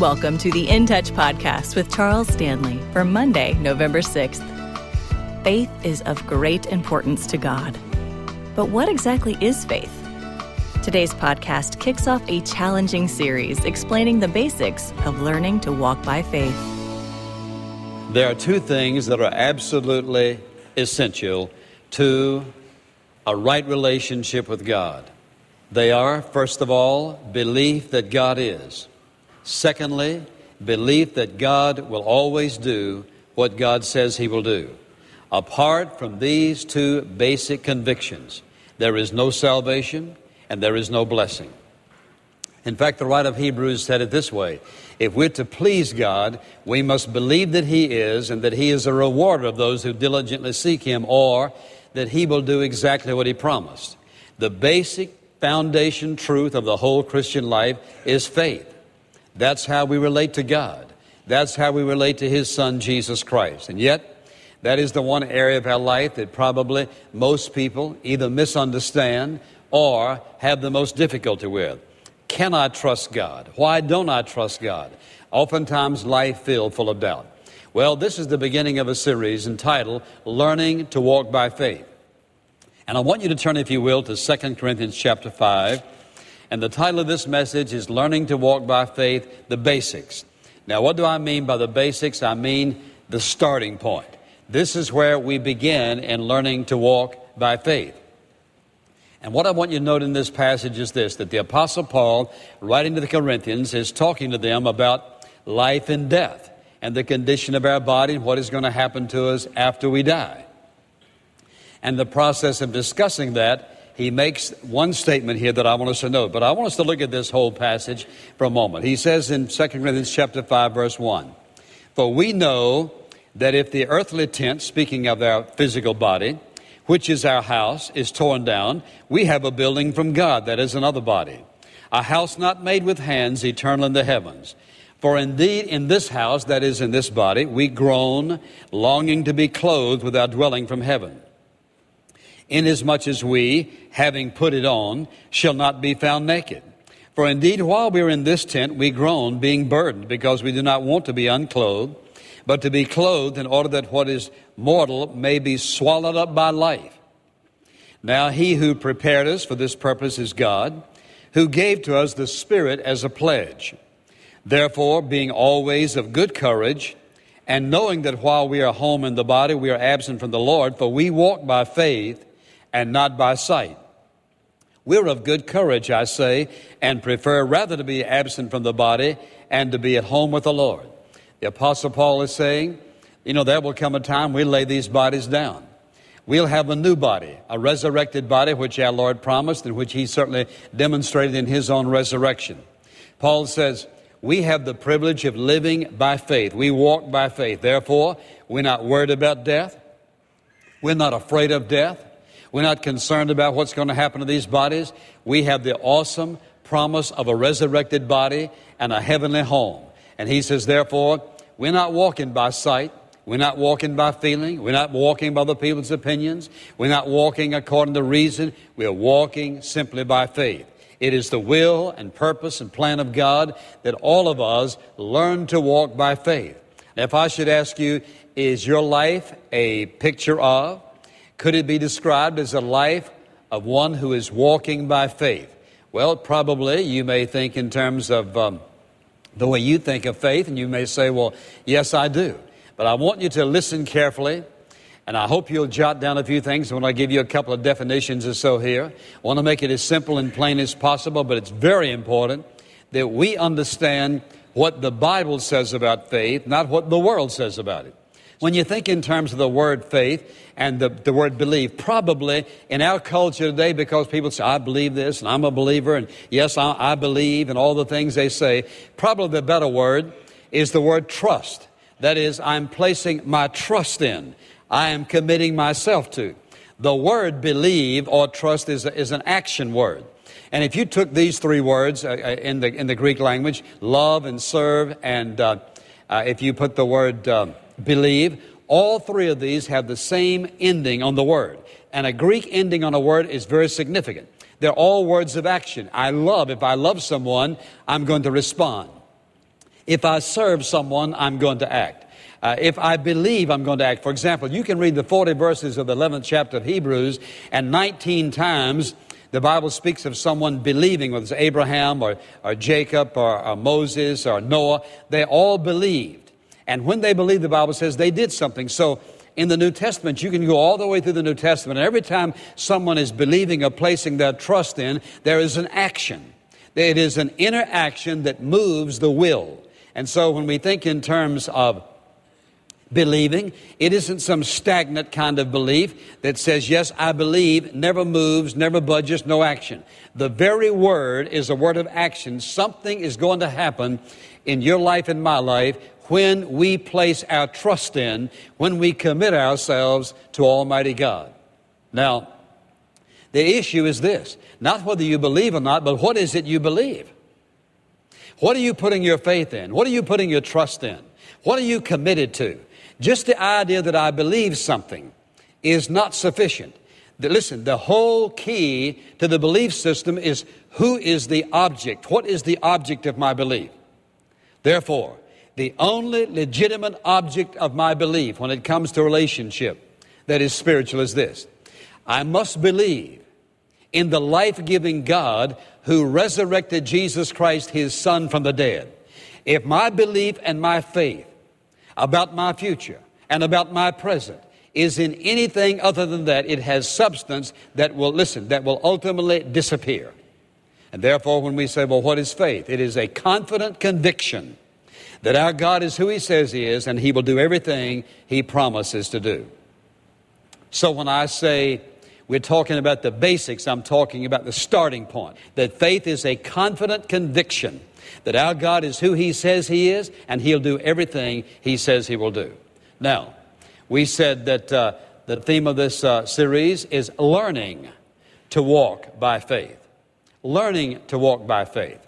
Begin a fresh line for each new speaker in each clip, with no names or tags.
Welcome to the In Touch podcast with Charles Stanley for Monday, November 6th. Faith is of great importance to God. But what exactly is faith? Today's podcast kicks off a challenging series explaining the basics of learning to walk by faith.
There are two things that are absolutely essential to a right relationship with God. They are, first of all, belief that God is. Secondly, belief that God will always do what God says He will do. Apart from these two basic convictions, there is no salvation and there is no blessing. In fact, the writer of Hebrews said it this way If we're to please God, we must believe that He is and that He is a rewarder of those who diligently seek Him, or that He will do exactly what He promised. The basic foundation truth of the whole Christian life is faith. That's how we relate to God. That's how we relate to His Son, Jesus Christ. And yet, that is the one area of our life that probably most people either misunderstand or have the most difficulty with. Can I trust God? Why don't I trust God? Oftentimes, life filled full of doubt. Well, this is the beginning of a series entitled Learning to Walk by Faith. And I want you to turn, if you will, to 2 Corinthians chapter 5. And the title of this message is Learning to Walk by Faith, the Basics. Now, what do I mean by the basics? I mean the starting point. This is where we begin in learning to walk by faith. And what I want you to note in this passage is this that the Apostle Paul, writing to the Corinthians, is talking to them about life and death and the condition of our body and what is going to happen to us after we die. And the process of discussing that he makes one statement here that I want us to note, but I want us to look at this whole passage for a moment. He says in 2 Corinthians chapter 5 verse 1, "For we know that if the earthly tent, speaking of our physical body, which is our house, is torn down, we have a building from God, that is another body, a house not made with hands, eternal in the heavens. For indeed in this house, that is in this body, we groan, longing to be clothed with our dwelling from heaven." Inasmuch as we, having put it on, shall not be found naked. For indeed, while we are in this tent, we groan, being burdened, because we do not want to be unclothed, but to be clothed in order that what is mortal may be swallowed up by life. Now, he who prepared us for this purpose is God, who gave to us the Spirit as a pledge. Therefore, being always of good courage, and knowing that while we are home in the body, we are absent from the Lord, for we walk by faith and not by sight. We're of good courage, I say, and prefer rather to be absent from the body and to be at home with the Lord. The Apostle Paul is saying, you know, there will come a time we lay these bodies down. We'll have a new body, a resurrected body, which our Lord promised and which He certainly demonstrated in His own resurrection. Paul says, we have the privilege of living by faith. We walk by faith. Therefore, we're not worried about death. We're not afraid of death. We're not concerned about what's going to happen to these bodies. We have the awesome promise of a resurrected body and a heavenly home. And he says, therefore, we're not walking by sight. We're not walking by feeling. We're not walking by the people's opinions. We're not walking according to reason. We're walking simply by faith. It is the will and purpose and plan of God that all of us learn to walk by faith. Now, if I should ask you, is your life a picture of could it be described as a life of one who is walking by faith? Well, probably you may think in terms of um, the way you think of faith, and you may say, well, yes, I do. But I want you to listen carefully, and I hope you'll jot down a few things when I give you a couple of definitions or so here. I want to make it as simple and plain as possible, but it's very important that we understand what the Bible says about faith, not what the world says about it. When you think in terms of the word faith and the, the word believe, probably in our culture today, because people say, I believe this and I'm a believer and yes, I, I believe and all the things they say, probably the better word is the word trust. That is, I'm placing my trust in. I am committing myself to. The word believe or trust is, is an action word. And if you took these three words uh, uh in, the, in the Greek language, love and serve, and uh, uh, if you put the word um, believe. All three of these have the same ending on the word. And a Greek ending on a word is very significant. They're all words of action. I love, if I love someone, I'm going to respond. If I serve someone, I'm going to act. Uh, if I believe, I'm going to act. For example, you can read the 40 verses of the 11th chapter of Hebrews, and 19 times the Bible speaks of someone believing, whether it's Abraham or, or Jacob or, or Moses or Noah. They all believed. And when they believed, the Bible says they did something. So in the New Testament, you can go all the way through the New Testament. And every time someone is believing or placing their trust in, there is an action. It is an inner action that moves the will. And so when we think in terms of believing, it isn't some stagnant kind of belief that says, Yes, I believe, never moves, never budges, no action. The very word is a word of action. Something is going to happen in your life and my life when we place our trust in, when we commit ourselves to Almighty God. Now, the issue is this not whether you believe or not, but what is it you believe? What are you putting your faith in? What are you putting your trust in? What are you committed to? Just the idea that I believe something is not sufficient. Listen, the whole key to the belief system is who is the object? What is the object of my belief? Therefore, the only legitimate object of my belief when it comes to relationship that is spiritual is this I must believe in the life giving God who resurrected Jesus Christ, his Son, from the dead. If my belief and my faith about my future and about my present is in anything other than that, it has substance that will, listen, that will ultimately disappear. And therefore, when we say, well, what is faith? It is a confident conviction that our God is who He says He is and He will do everything He promises to do. So when I say we're talking about the basics, I'm talking about the starting point. That faith is a confident conviction that our God is who He says He is, and He'll do everything He says He will do. Now, we said that uh, the theme of this uh, series is learning to walk by faith. Learning to walk by faith.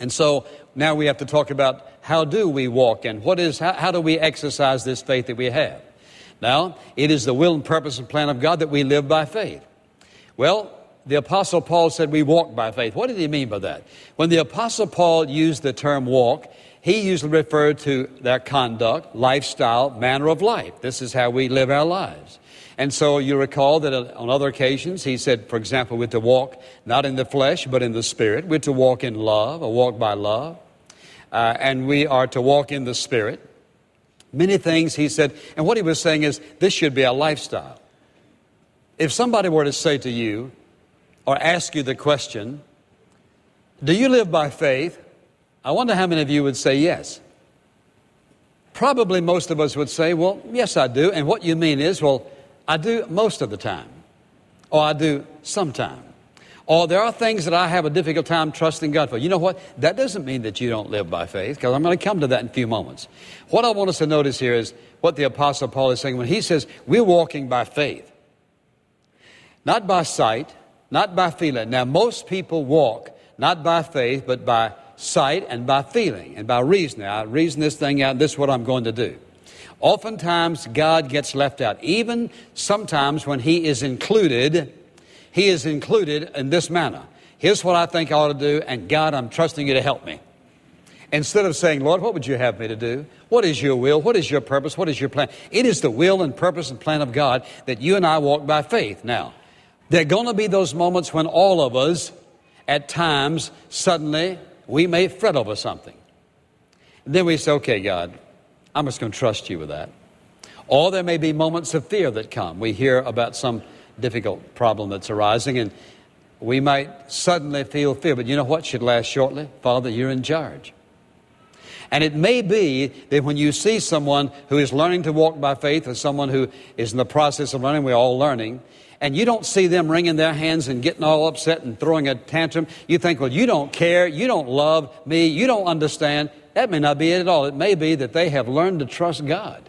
And so now we have to talk about how do we walk and what is, how, how do we exercise this faith that we have? Now, it is the will and purpose and plan of God that we live by faith. Well, the Apostle Paul said we walk by faith. What did he mean by that? When the Apostle Paul used the term walk, he usually referred to their conduct, lifestyle, manner of life. This is how we live our lives. And so you recall that on other occasions, he said, for example, we're to walk not in the flesh, but in the spirit. We're to walk in love, or walk by love. Uh, and we are to walk in the spirit. Many things he said. And what he was saying is, this should be our lifestyle. If somebody were to say to you, or ask you the question, Do you live by faith? I wonder how many of you would say yes. Probably most of us would say, Well, yes, I do. And what you mean is, Well, I do most of the time, or I do sometime. Or there are things that I have a difficult time trusting God for. You know what? That doesn't mean that you don't live by faith, because I'm going to come to that in a few moments. What I want us to notice here is what the Apostle Paul is saying when he says, We're walking by faith, not by sight, not by feeling. Now, most people walk not by faith, but by sight and by feeling and by reasoning. I reason this thing out, this is what I'm going to do. Oftentimes, God gets left out. Even sometimes when He is included, He is included in this manner. Here's what I think I ought to do, and God, I'm trusting you to help me. Instead of saying, Lord, what would you have me to do? What is your will? What is your purpose? What is your plan? It is the will and purpose and plan of God that you and I walk by faith. Now, there are going to be those moments when all of us, at times, suddenly, we may fret over something. And then we say, okay, God, I'm just going to trust you with that. Or there may be moments of fear that come. We hear about some difficult problem that's arising, and we might suddenly feel fear. But you know what should last shortly? Father, you're in charge. And it may be that when you see someone who is learning to walk by faith, or someone who is in the process of learning, we're all learning, and you don't see them wringing their hands and getting all upset and throwing a tantrum, you think, well, you don't care, you don't love me, you don't understand. That may not be it at all. It may be that they have learned to trust God.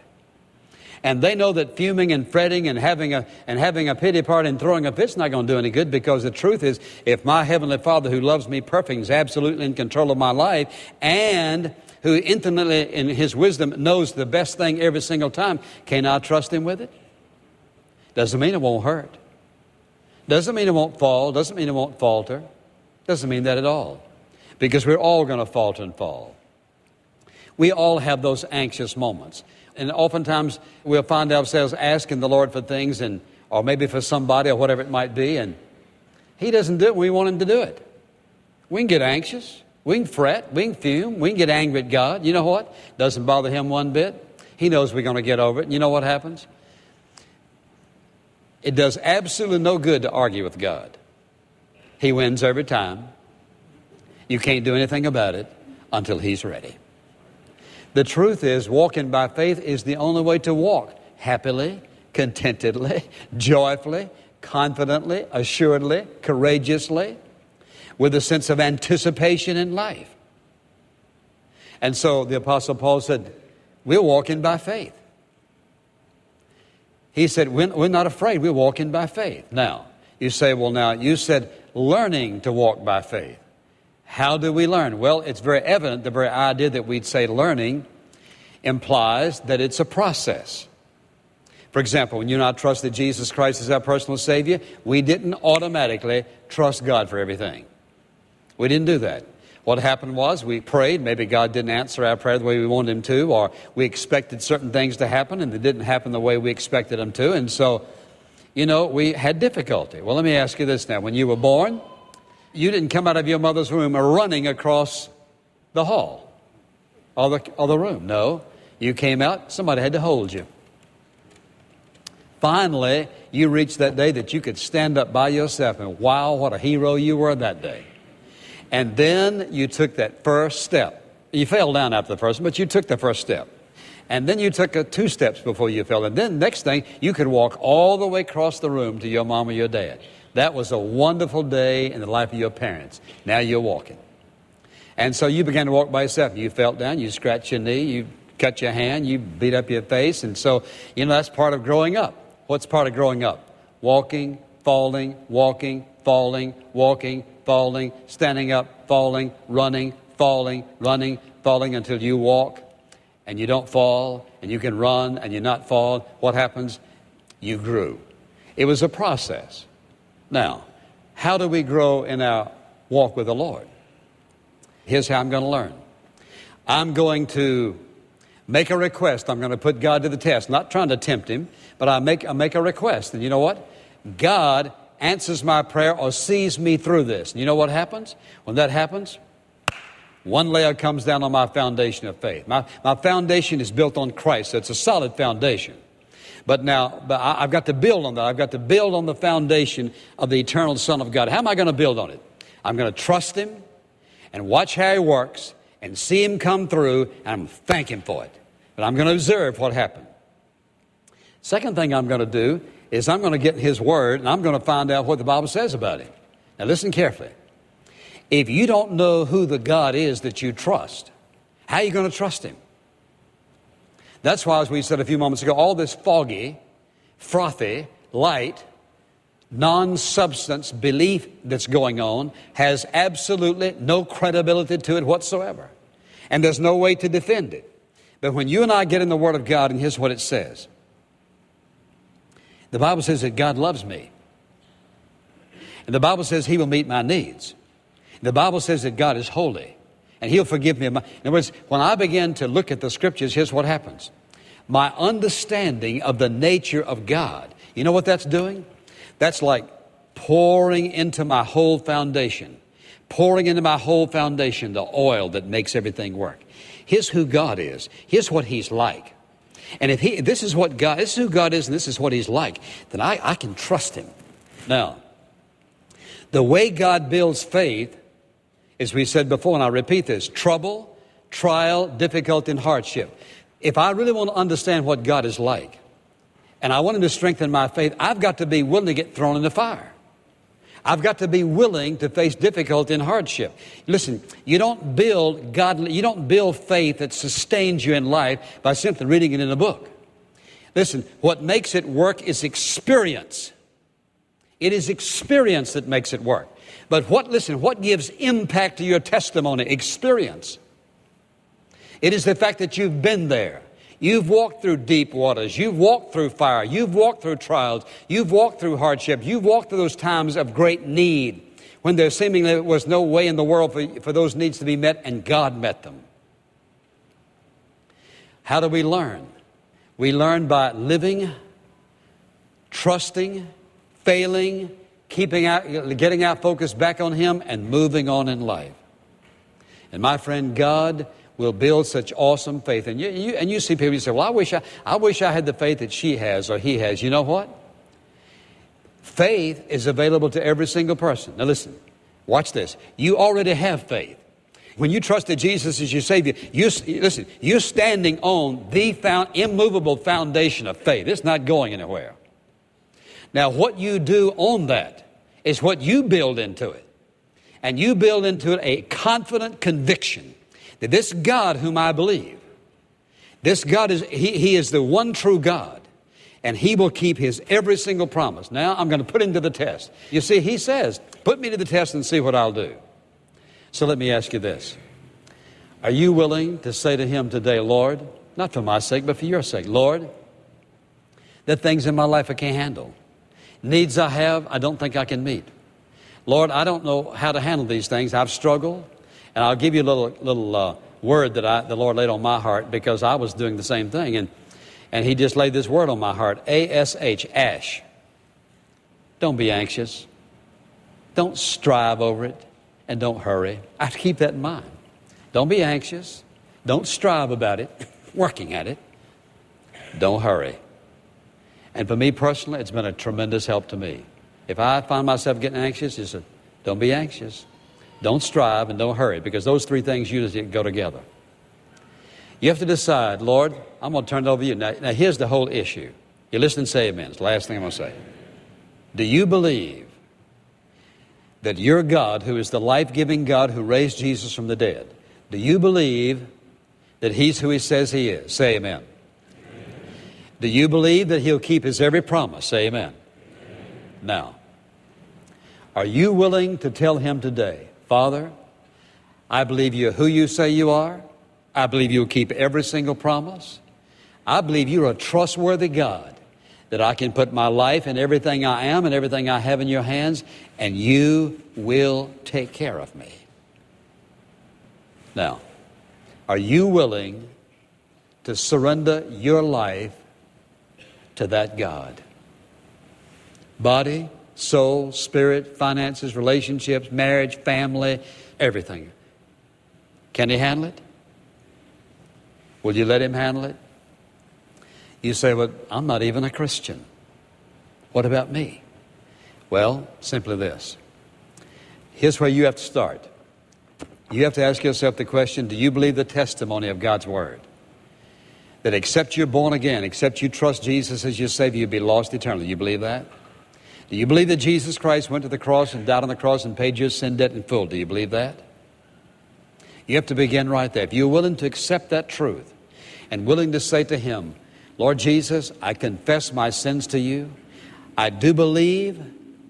And they know that fuming and fretting and having a, and having a pity party and throwing a fit's not going to do any good because the truth is, if my Heavenly Father who loves me perfect is absolutely in control of my life and who intimately in His wisdom knows the best thing every single time, can I trust Him with it? Doesn't mean it won't hurt. Doesn't mean it won't fall. Doesn't mean it won't falter. Doesn't mean that at all. Because we're all going to falter and fall. We all have those anxious moments. And oftentimes we'll find ourselves asking the Lord for things and or maybe for somebody or whatever it might be, and He doesn't do it when we want Him to do it. We can get anxious, we can fret, we can fume, we can get angry at God. You know what? Doesn't bother Him one bit. He knows we're going to get over it. And you know what happens? It does absolutely no good to argue with God. He wins every time. You can't do anything about it until He's ready. The truth is, walking by faith is the only way to walk happily, contentedly, joyfully, confidently, assuredly, courageously, with a sense of anticipation in life. And so the Apostle Paul said, We're walking by faith. He said, We're not afraid, we're walking by faith. Now, you say, Well, now, you said learning to walk by faith. How do we learn? Well, it's very evident the very idea that we'd say learning implies that it's a process. For example, when you and I trusted Jesus Christ as our personal Savior, we didn't automatically trust God for everything. We didn't do that. What happened was we prayed, maybe God didn't answer our prayer the way we wanted Him to, or we expected certain things to happen and they didn't happen the way we expected them to, and so, you know, we had difficulty. Well, let me ask you this now. When you were born, you didn't come out of your mother's womb running across the hall or the, or the room. No. You came out, somebody had to hold you. Finally, you reached that day that you could stand up by yourself, and wow, what a hero you were that day. And then you took that first step. You fell down after the first, but you took the first step. And then you took uh, two steps before you fell. And then next thing, you could walk all the way across the room to your mom or your dad. That was a wonderful day in the life of your parents. Now you're walking. And so you began to walk by yourself. You fell down, you scratched your knee, you cut your hand, you beat up your face. And so, you know, that's part of growing up. What's part of growing up? Walking, falling, walking, falling, walking, falling, standing up, falling, running, falling, running, falling until you walk and you don't fall and you can run and you not fall. What happens? You grew. It was a process. Now, how do we grow in our walk with the Lord? Here's how I'm going to learn. I'm going to make a request. I'm going to put God to the test. Not trying to tempt Him, but I make, I make a request. And you know what? God answers my prayer or sees me through this. And you know what happens? When that happens, one layer comes down on my foundation of faith. My, my foundation is built on Christ, so it's a solid foundation. But now, but I, I've got to build on that. I've got to build on the foundation of the eternal Son of God. How am I going to build on it? I'm going to trust Him and watch how He works and see Him come through, and I'm thank Him for it. But I'm going to observe what happened. Second thing I'm going to do is I'm going to get His Word and I'm going to find out what the Bible says about Him. Now, listen carefully. If you don't know who the God is that you trust, how are you going to trust Him? That's why, as we said a few moments ago, all this foggy, frothy, light, non substance belief that's going on has absolutely no credibility to it whatsoever. And there's no way to defend it. But when you and I get in the Word of God, and here's what it says the Bible says that God loves me. And the Bible says He will meet my needs. The Bible says that God is holy and He'll forgive me. In other words, when I begin to look at the scriptures, here's what happens my understanding of the nature of God. You know what that's doing? That's like pouring into my whole foundation, pouring into my whole foundation the oil that makes everything work. Here's who God is. Here's what He's like. And if he, this is what God, this is who God is, and this is what He's like, then I, I can trust Him. Now, the way God builds faith, as we said before, and I repeat this trouble, trial, difficulty, and hardship. If I really want to understand what God is like, and I want Him to strengthen my faith, I've got to be willing to get thrown in the fire. I've got to be willing to face difficulty and hardship. Listen, you don't build godly, you don't build faith that sustains you in life by simply reading it in a book. Listen, what makes it work is experience. It is experience that makes it work. But what, listen, what gives impact to your testimony? Experience. It is the fact that you've been there. You've walked through deep waters. You've walked through fire. You've walked through trials. You've walked through hardship. You've walked through those times of great need when there seemingly was no way in the world for, for those needs to be met, and God met them. How do we learn? We learn by living, trusting, failing, keeping out, getting our focus back on Him, and moving on in life. And my friend, God will build such awesome faith. And you, you, and you see people, you say, Well, I wish I, I wish I had the faith that she has or he has. You know what? Faith is available to every single person. Now, listen, watch this. You already have faith. When you trusted Jesus as your Savior, you, listen, you're standing on the found, immovable foundation of faith. It's not going anywhere. Now, what you do on that is what you build into it. And you build into it a confident conviction that this God whom I believe, this God is, he, he is the one true God and he will keep his every single promise. Now I'm going to put him to the test. You see, he says, put me to the test and see what I'll do. So let me ask you this. Are you willing to say to him today, Lord, not for my sake, but for your sake, Lord, the things in my life I can't handle. Needs I have, I don't think I can meet. Lord, I don't know how to handle these things. I've struggled. And I'll give you a little, little uh, word that I, the Lord laid on my heart because I was doing the same thing. And, and He just laid this word on my heart A S H, ash. Don't be anxious. Don't strive over it. And don't hurry. I keep that in mind. Don't be anxious. Don't strive about it, working at it. Don't hurry. And for me personally, it's been a tremendous help to me. If I find myself getting anxious, it's a, don't be anxious. Don't strive and don't hurry because those three things usually go together. You have to decide, Lord, I'm going to turn it over to you. Now, now here's the whole issue. You listen and say amen. It's the last thing I'm going to say. Do you believe that your God, who is the life giving God who raised Jesus from the dead, do you believe that He's who He says He is? Say amen. amen. Do you believe that He'll keep His every promise? Say amen. amen. Now, are you willing to tell Him today, Father, I believe you're who you say you are. I believe you'll keep every single promise. I believe you're a trustworthy God, that I can put my life and everything I am and everything I have in your hands, and you will take care of me. Now, are you willing to surrender your life to that God? Body, soul, spirit, finances, relationships, marriage, family, everything. Can he handle it? Will you let him handle it? You say, Well, I'm not even a Christian. What about me? Well, simply this. Here's where you have to start. You have to ask yourself the question Do you believe the testimony of God's Word? That except you're born again, except you trust Jesus as your Savior, you'll be lost eternally. You believe that? Do you believe that Jesus Christ went to the cross and died on the cross and paid your sin debt in full? Do you believe that? You have to begin right there. If you're willing to accept that truth and willing to say to Him, Lord Jesus, I confess my sins to you. I do believe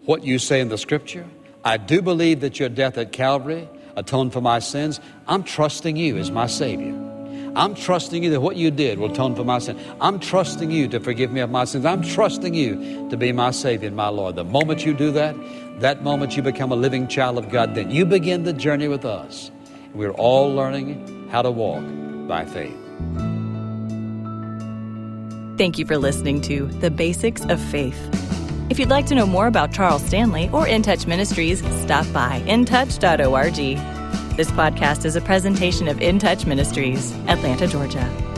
what you say in the Scripture. I do believe that your death at Calvary atoned for my sins. I'm trusting you as my Savior. I'm trusting you that what you did will atone for my sin. I'm trusting you to forgive me of my sins. I'm trusting you to be my Savior and my Lord. The moment you do that, that moment you become a living child of God, then you begin the journey with us. We're all learning how to walk by faith.
Thank you for listening to The Basics of Faith. If you'd like to know more about Charles Stanley or In Touch Ministries, stop by intouch.org. This podcast is a presentation of In Touch Ministries, Atlanta, Georgia.